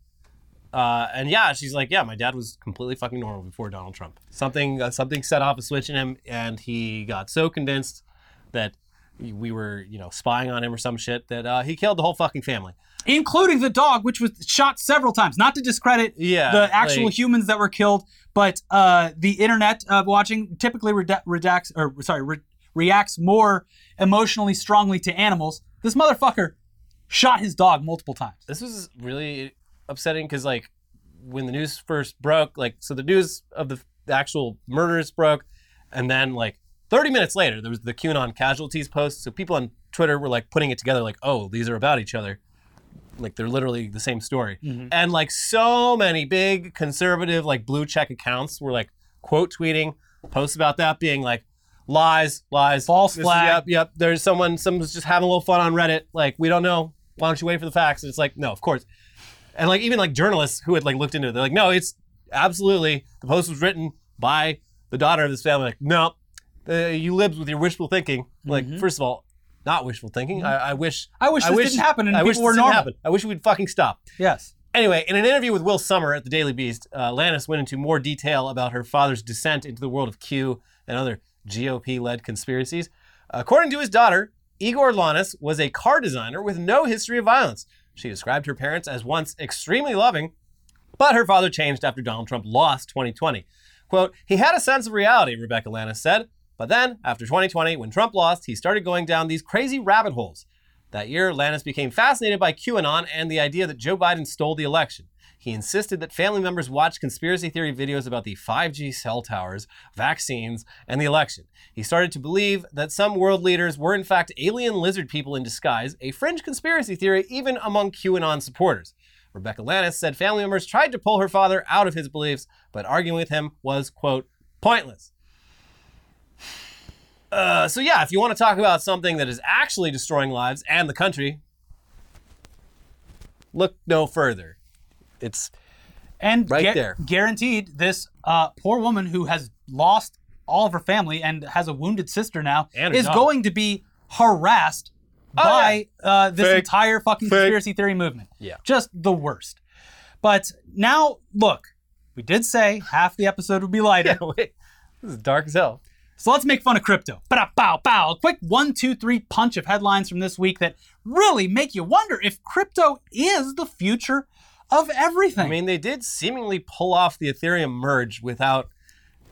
Uh, and yeah, she's like, yeah, my dad was completely fucking normal before Donald Trump. Something, uh, something set off a switch in him, and he got so convinced that we were, you know, spying on him or some shit that uh, he killed the whole fucking family. including the dog, which was shot several times. Not to discredit Yeah, the actual like- humans that were killed, but uh, the internet uh, watching typically reda- redacts or sorry re- reacts more emotionally strongly to animals. This motherfucker shot his dog multiple times. This was really upsetting because, like, when the news first broke, like, so the news of the, the actual murders broke, and then like 30 minutes later, there was the QAnon casualties post. So people on Twitter were like putting it together, like, oh, these are about each other. Like they're literally the same story. And like so many big conservative, like blue check accounts were like quote tweeting posts about that being like lies, lies, False flag. Yep, yep. There's someone, someone's just having a little fun on Reddit. Like, we don't know. Why don't you wait for the facts? And it's like, no, of course. And like even like journalists who had like looked into it, they're like, no, it's absolutely the post was written by the daughter of this family. Like, no, uh, you libs with your wishful thinking. Like, first of all, not wishful thinking. I, I wish. I wish this didn't happen and I wish people were normal. happen. I wish we'd fucking stop. Yes. Anyway, in an interview with Will Sommer at the Daily Beast, uh, Lanis went into more detail about her father's descent into the world of Q and other GOP led conspiracies. According to his daughter, Igor Lanis was a car designer with no history of violence. She described her parents as once extremely loving, but her father changed after Donald Trump lost 2020. Quote, he had a sense of reality, Rebecca Lanis said, but then, after 2020, when Trump lost, he started going down these crazy rabbit holes. That year, Lanis became fascinated by QAnon and the idea that Joe Biden stole the election. He insisted that family members watch conspiracy theory videos about the 5G cell towers, vaccines, and the election. He started to believe that some world leaders were, in fact, alien lizard people in disguise, a fringe conspiracy theory even among QAnon supporters. Rebecca Lanis said family members tried to pull her father out of his beliefs, but arguing with him was, quote, pointless. Uh, so yeah, if you want to talk about something that is actually destroying lives and the country, look no further. It's And Right gu- there. guaranteed, this uh, poor woman who has lost all of her family and has a wounded sister now And is dog. going to be harassed Oh, by uh, this Fake. entire fucking Fake. conspiracy theory movement. Yeah. Just the worst. But now, look, we did say half the episode would be lighter. wait, this is dark as hell. So let's make fun of crypto. Ba bow bow. A quick one, two, three punch of headlines from this week that really make you wonder if crypto is the future of everything. I mean, they did seemingly pull off the Ethereum merge without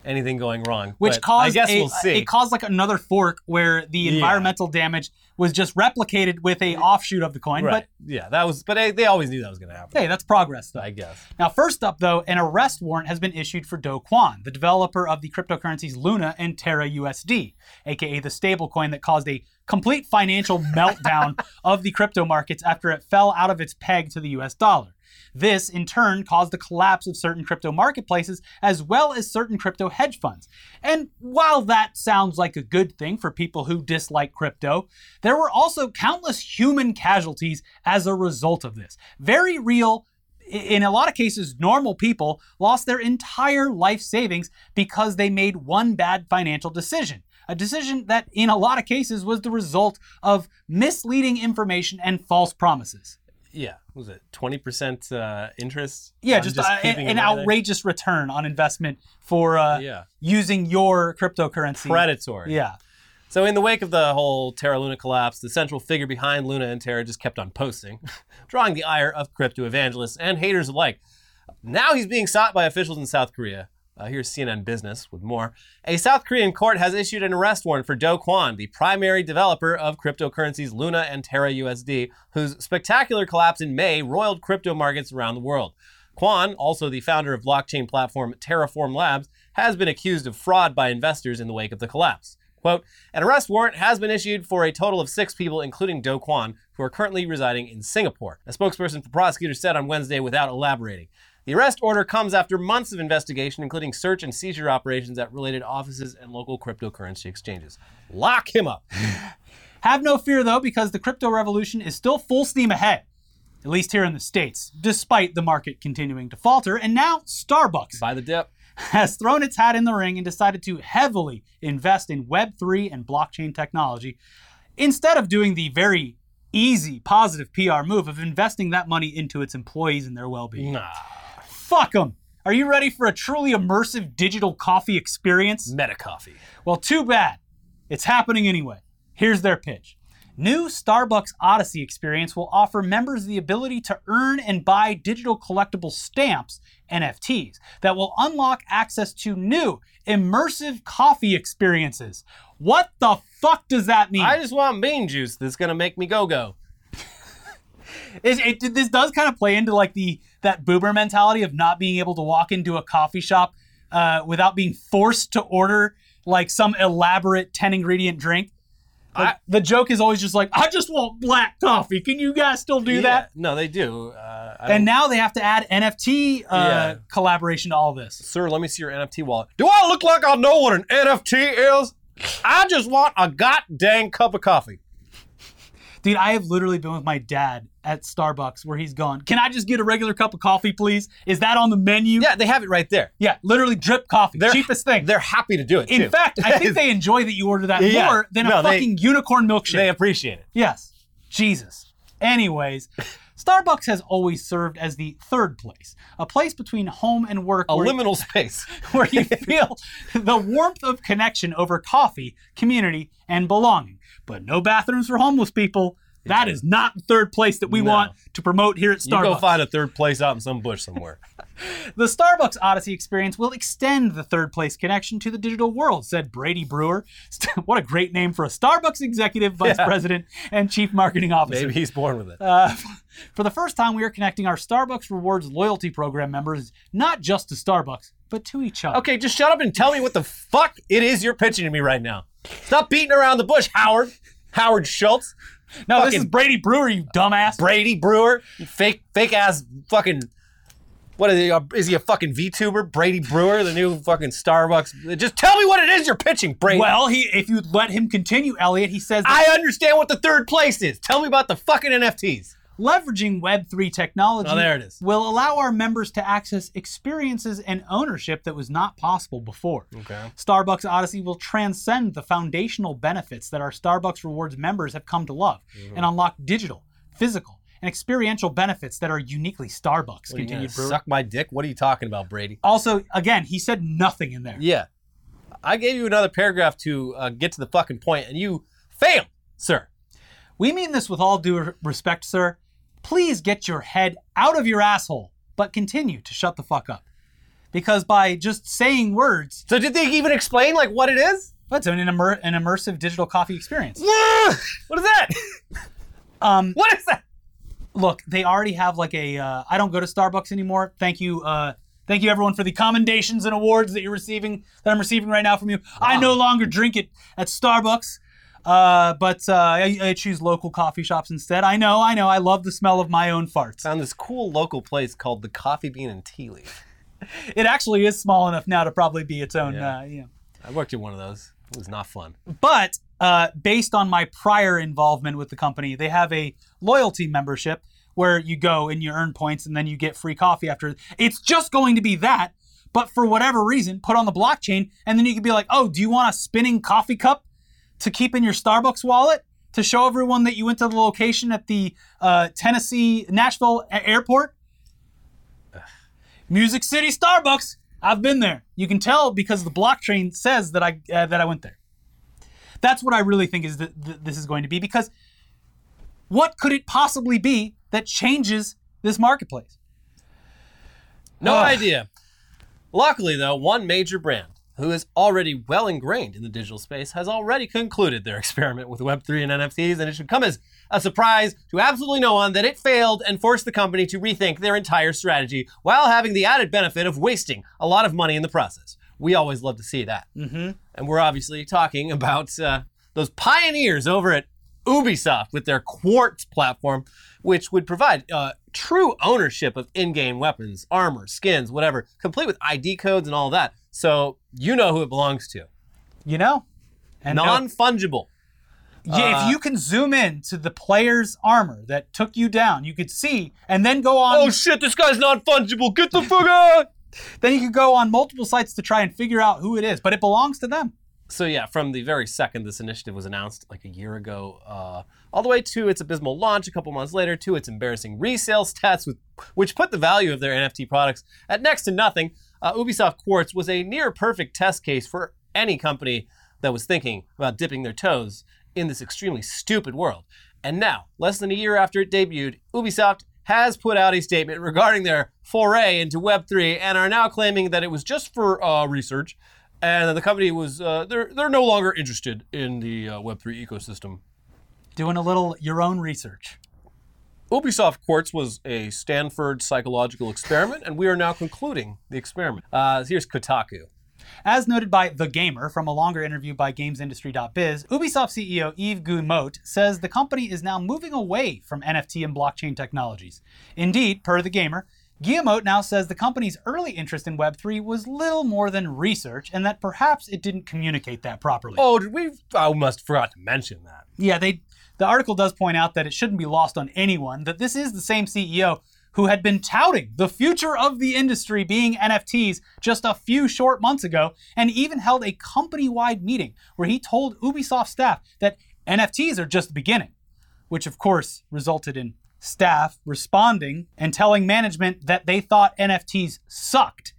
anything going wrong, which but caused I guess a, we'll see. it caused like another fork where the Yeah. environmental damage was just replicated with a offshoot of the coin. right? But yeah, that was. But they, they always knew that was going to happen. hey, that's progress though. I guess. Now, first up, though, an arrest warrant has been issued for Do Kwon, the developer of the cryptocurrencies Luna and Terra USD, aka the stablecoin that caused a complete financial meltdown of the crypto markets after it fell out of its peg to the US dollar. This, in turn, caused the collapse of certain crypto marketplaces as well as certain crypto hedge funds. And while that sounds like a good thing for people who dislike crypto, there were also countless human casualties as a result of this. Very real, in a lot of cases, normal people lost their entire life savings because they made one bad financial decision. A decision that, in a lot of cases, was the result of misleading information and false promises. Yeah, was it twenty percent uh, interest? Yeah, on just, uh, an there? outrageous return on investment for uh, Yeah, using your cryptocurrency. predatory. Yeah. So in the wake of the whole Terra Luna collapse, the central figure behind Luna and Terra just kept on posting, drawing the ire of crypto evangelists and haters alike. Now he's being sought by officials in South Korea. Uh, here's CNN Business with more. A South Korean court has issued an arrest warrant for Do Kwon, the primary developer of cryptocurrencies Luna and Terra USD, whose spectacular collapse in May roiled crypto markets around the world. Kwon, also the founder of blockchain platform Terraform Labs, has been accused of fraud by investors in the wake of the collapse. Quote, an arrest warrant has been issued for a total of six people, including Do Kwon, who are currently residing in Singapore. A spokesperson for prosecutors said on Wednesday without elaborating. The arrest order comes after months of investigation, including search and seizure operations at related offices and local cryptocurrency exchanges. Lock him up. Have no fear though, because the crypto revolution is still full steam ahead, at least here in the States, despite the market continuing to falter. And now Starbucks By the dip. has thrown its hat in the ring and decided to heavily invest in Web3 and blockchain technology instead of doing the very easy, positive PR move of investing that money into its employees and their well being. Nah. Fuck them. Are you ready for a truly immersive digital coffee experience? Meta coffee. Well, too bad. It's happening anyway. Here's their pitch. New Starbucks Odyssey experience will offer members the ability to earn and buy digital collectible stamps, NFTs, that will unlock access to new immersive coffee experiences. What the fuck does that mean? I just want bean juice that's gonna make me go go. It, it, this does kind of play into like the that boomer mentality of not being able to walk into a coffee shop uh, without being forced to order like some elaborate 10 ingredient drink. Like, I- the joke is always just like, I just want black coffee. Can you guys still do that? No, they do. Uh, And now they have to add NFT uh, Yeah. collaboration to all this. Sir, let me see your NFT wallet. Do I look like I know what an NFT is? I just want a goddamn cup of coffee. Dude, I have literally been with my dad at Starbucks where he's gone. Can I just get a regular cup of coffee, please? Is that on the menu? Yeah, they have it right there. Yeah, literally drip coffee. They're- Cheapest thing. They're happy to do it. In too. fact, I think they enjoy that you order that Yeah. more than a No, they- fucking unicorn milkshake. they appreciate it. yes. Jesus. Anyways, Starbucks has always served as the third place, a place between home and work A liminal space. where you feel the warmth of connection over coffee, community, and belonging. But no bathrooms for homeless people. That is not the third place that we No. want to promote here at Starbucks. You go find a third place out in some bush somewhere. The Starbucks Odyssey experience will extend the third place connection to the digital world, said Brady Brewer. what a great name for a Starbucks executive vice Yeah. president and chief marketing officer. Maybe he's born with it. Uh, for the first time, we are connecting our Starbucks Rewards loyalty program members not just to Starbucks, but to each other. Okay, just shut up and tell me what the fuck it is you're pitching to me right now. Stop beating around the bush, Howard. Howard Schultz. no, this is Brady Brewer, you dumbass. Brady Brewer. You fake fake ass fucking what is he? uh, Is he a fucking VTuber? Brady Brewer, the new fucking Starbucks. Just tell me what it is you're pitching, Brady. well, he if you let him continue, Elliot, he says that I understand what the third place is. Tell me about the fucking NFTs. Leveraging Web3 technology Oh, there it is. will allow our members to access experiences and ownership that was not possible before. Okay. Starbucks Odyssey will transcend the foundational benefits that our Starbucks Rewards members have come to love Mm-hmm. and unlock digital, physical, and experiential benefits that are uniquely Starbucks, What, continued Brewer. suck my dick? What are you talking about, Brady? Also, again, he said nothing in there. Yeah. I gave you another paragraph to uh, get to the fucking point, and you failed, sir. We mean this with all due respect, sir. Please get your head out of your asshole, but continue to shut the fuck up. Because by just saying words, So did they even explain like what it is? that's an, immer- an immersive digital coffee experience. what is that? Um, What is that? look, they already have like a. Uh, I don't go to Starbucks anymore. Thank you. Uh, thank you everyone for the commendations and awards that you're receiving that I'm receiving right now from you. I no longer drink it at Starbucks. Uh, but uh, I, I choose local coffee shops instead. I know, I know. I love the smell of my own farts. Found this cool local place called the Coffee Bean and Tea Leaf. It actually is small enough now to probably be its own. Yeah. Uh, you know. I worked in one of those. It was not fun. But uh, based on my prior involvement with the company, they have a loyalty membership where you go and you earn points and then you get free coffee after. It's just going to be that, but for whatever reason, put on the blockchain, and then you can be like, oh, do you want a spinning coffee cup to keep in your Starbucks wallet? to show everyone that you went to the location at the uh, Tennessee Nashville a- airport? Music City Starbucks. I've been there. You can tell because the blockchain says that I uh, that I went there. That's what I really think is that th- this is going to be because what could it possibly be that changes this marketplace? No Ugh. idea. Luckily, though, one major brand who is already well ingrained in the digital space has already concluded their experiment with Web3 and NFTs, and it should come as a surprise to absolutely no one that it failed and forced the company to rethink their entire strategy while having the added benefit of wasting a lot of money in the process. We always love to see that. Mm-hmm. And we're obviously talking about uh, those pioneers over at Ubisoft with their Quartz platform, which would provide uh, true ownership of in game weapons, armor, skins, whatever, complete with ID codes and all that. So you know who it belongs to. You know? And Non fungible. Yeah, if you can zoom in to the player's armor that took you down, you could see, and then go on. Oh shit, this guy's non fungible. Get the fuck out! then you could go on multiple sites to try and figure out who it is, but it belongs to them. So yeah, from the very second this initiative was announced, like a year ago, uh, all the way to its abysmal launch a couple months later, to its embarrassing resale stats, with, which put the value of their NFT products at next to nothing, uh, Ubisoft Quartz was a near perfect test case for any company that was thinking about dipping their toes in this extremely stupid world. And now, less than a year after it debuted, Ubisoft has put out a statement regarding their foray into Web3 and are now claiming that it was just for uh, research and that the company was uh, they're they're no longer interested in the uh, Web3 ecosystem. Doing a little your own research. Ubisoft Quartz was a Stanford psychological experiment, and we are now concluding the experiment. Uh, here's Kotaku. As noted by The Gamer from a longer interview by GamesIndustry.biz, Ubisoft CEO Yves Guillemot says the company is now moving away from NFT and blockchain technologies. Indeed, per The Gamer, Guillemot now says the company's early interest in Web3 was little more than research and that perhaps it didn't communicate that properly. Oh, did we? I must have forgot to mention that. Yeah, they the article does point out that it shouldn't be lost on anyone that this is the same CEO who had been touting the future of the industry being NFTs just a few short months ago and even held a company-wide meeting where he told Ubisoft staff that NFTs are just the beginning, which of course resulted in staff responding and telling management that they thought NFTs sucked,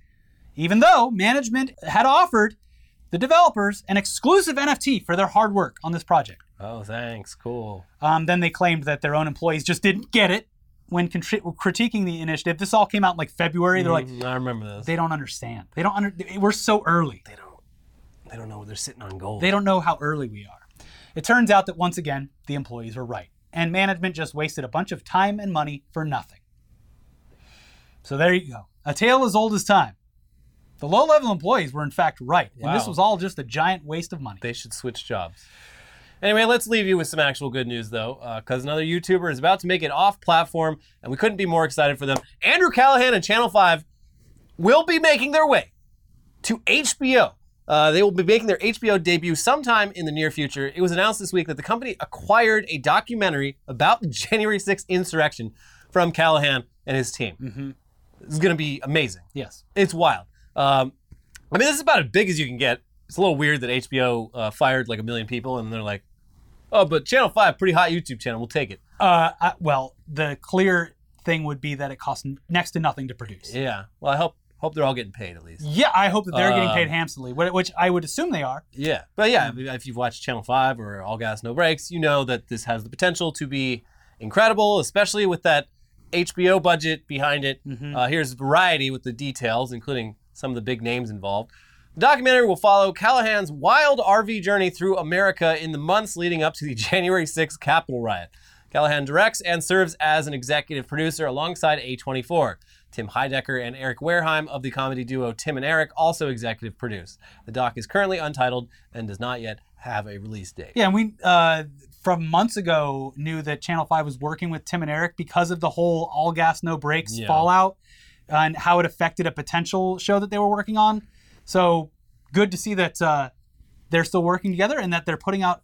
even though management had offered the developers an exclusive NFT for their hard work on this project. Oh, thanks. Cool. Um, then they claimed that their own employees just didn't get it when contri- critiquing the initiative. This all came out in like February. They're like, Mm, I remember this. they don't understand. They don't under. We're so early. They don't. They don't know they're sitting on gold. They don't know how early we are. It turns out that once again, the employees were right, and management just wasted a bunch of time and money for nothing. So there you go. A tale as old as time. The low-level employees were in fact right, and this was all just a giant waste of money. They should switch jobs. Anyway, let's leave you with some actual good news, though, because another YouTuber is about to make it off platform, and we couldn't be more excited for them. Andrew Callahan and Channel 5 will be making their way to HBO. Uh, they will be making their HBO debut sometime in the near future. It was announced this week that the company acquired a documentary about the January 6th insurrection from Callahan and his team. This is going to be amazing. Yes. It's wild. Um, I mean, this is about as big as you can get. It's a little weird that HBO uh, fired like a million people, and they're like, "Oh, but Channel Five, pretty hot YouTube channel, we'll take it." Uh, I, well, the clear thing would be that it costs next to nothing to produce. Yeah. Well, I hope hope they're all getting paid at least. Yeah, I hope that they're getting Um, paid handsomely, which I would assume they are. Yeah. But yeah, if you've watched Channel Five or All Gas No Brakes, you know that this has the potential to be incredible, especially with that HBO budget behind it. Uh, here's variety with the details, including some of the big names involved. The documentary will follow Callahan's wild RV journey through America in the months leading up to the January 6th Capitol riot. Callahan directs and serves as an executive producer alongside A24. Tim Heidecker and Eric Wareheim of the comedy duo Tim and Eric also executive produce. The doc is currently untitled and does not yet have a release date. Yeah, and we uh, from months ago knew that Channel Five was working with Tim and Eric because of the whole all gas no brakes Yeah. fallout and how it affected a potential show that they were working on. So good to see that uh, they're still working together and that they're putting out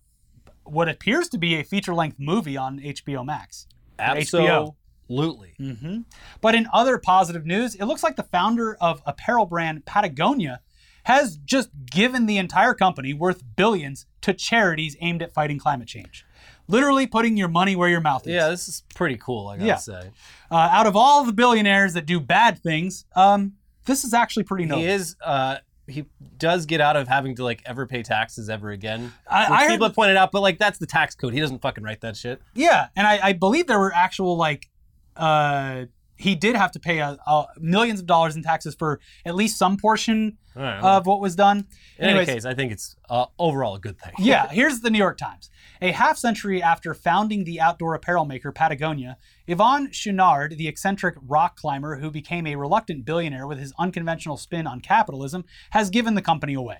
what appears to be a feature length movie on HBO Max. HBO. Absolutely. But in other positive news, it looks like the founder of apparel brand Patagonia has just given the entire company worth billions to charities aimed at fighting climate change. literally putting your money where your mouth is. Yeah, this is pretty cool. I gotta Yeah. say, Uh, out of all the billionaires that do bad things, um, this is actually pretty noble. he is. Uh, he does get out of having to like ever pay taxes ever again. I- which I heard- people have pointed out, but like that's the tax code. He doesn't fucking write that shit. Yeah, and I, I believe there were actual like uh he did have to pay a, a millions of dollars in taxes for at least some portion I don't of what was done. In any case, I think it's uh, overall a good thing. yeah, here's the New York Times. A half century after founding the outdoor apparel maker Patagonia, Yvon Chouinard, the eccentric rock climber who became a reluctant billionaire with his unconventional spin on capitalism, has given the company away.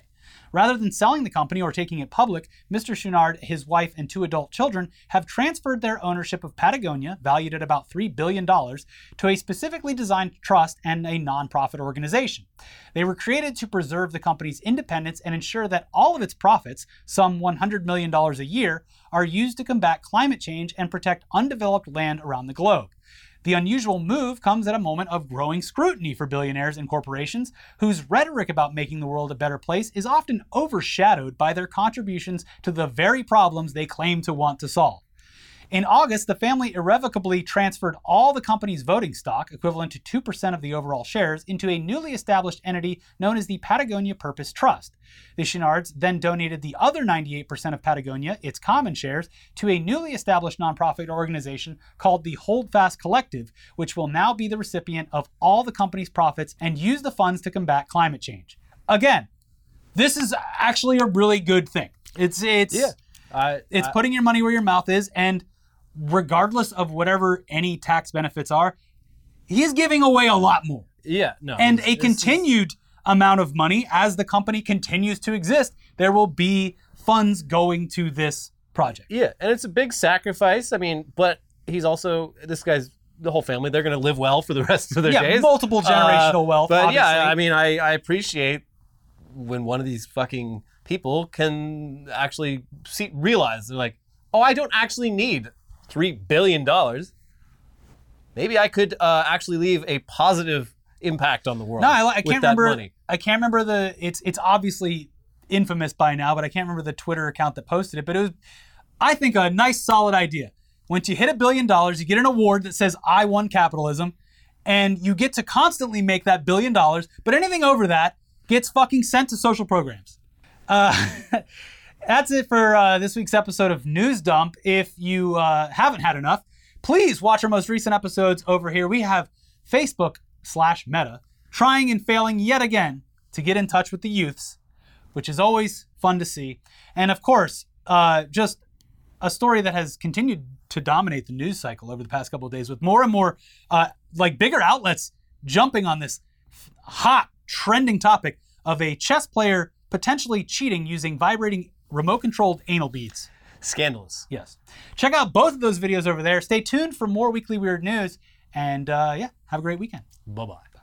Rather than selling the company or taking it public, Mr. Chouinard, his wife, and two adult children have transferred their ownership of Patagonia, valued at about $3 billion, to a specifically designed trust and a nonprofit organization. They were created to preserve the company's independence and ensure that all of its profits, some $100 million a year, are used to combat climate change and protect undeveloped land around the globe. The unusual move comes at a moment of growing scrutiny for billionaires and corporations, whose rhetoric about making the world a better place is often overshadowed by their contributions to the very problems they claim to want to solve. In August, the family irrevocably transferred all the company's voting stock, equivalent to 2% of the overall shares, into a newly established entity known as the Patagonia Purpose Trust. The Chouinards then donated the other 98% of Patagonia, its common shares, to a newly established nonprofit organization called the Holdfast Collective, which will now be the recipient of all the company's profits and use the funds to combat climate change. Again, this is actually a really good thing. It's it's Yeah. I, it's I- putting your money where your mouth is, and regardless of whatever any tax benefits are, he is giving away a lot more. yeah, no. And a continued amount of money as the company continues to exist. There will be funds going to this project. Yeah, and it's a big sacrifice. I mean, but he's also this guy's the whole family. They're going to live well for the rest of their Yeah, days. multiple generational Uh, wealth. But obviously. yeah, I mean, I, I appreciate when one of these fucking people can actually see realize they're like, oh, I don't actually need three billion dollars. Maybe I could uh, actually leave a positive impact on the world. No, I, I with can't that remember. money. I can't remember the. It's it's obviously infamous by now, but I can't remember the Twitter account that posted it. But it was, I think, a nice, solid idea. Once you hit a billion dollars, you get an award that says "I won capitalism," and you get to constantly make that billion dollars. But anything over that gets fucking sent to social programs. Uh, that's it for uh, this week's episode of News Dump. If you uh, haven't had enough, please watch our most recent episodes over here. We have Facebook slash Meta trying and failing yet again to get in touch with the youths, which is always fun to see. And of course, uh, just a story that has continued to dominate the news cycle over the past couple of days with more and more uh, like bigger outlets jumping on this hot trending topic of a chess player potentially cheating using vibrating remote controlled anal beads. Scandalous. Yes. Check out both of those videos over there. Stay tuned for more weekly weird news. And uh, yeah, have a great weekend. Bye bye.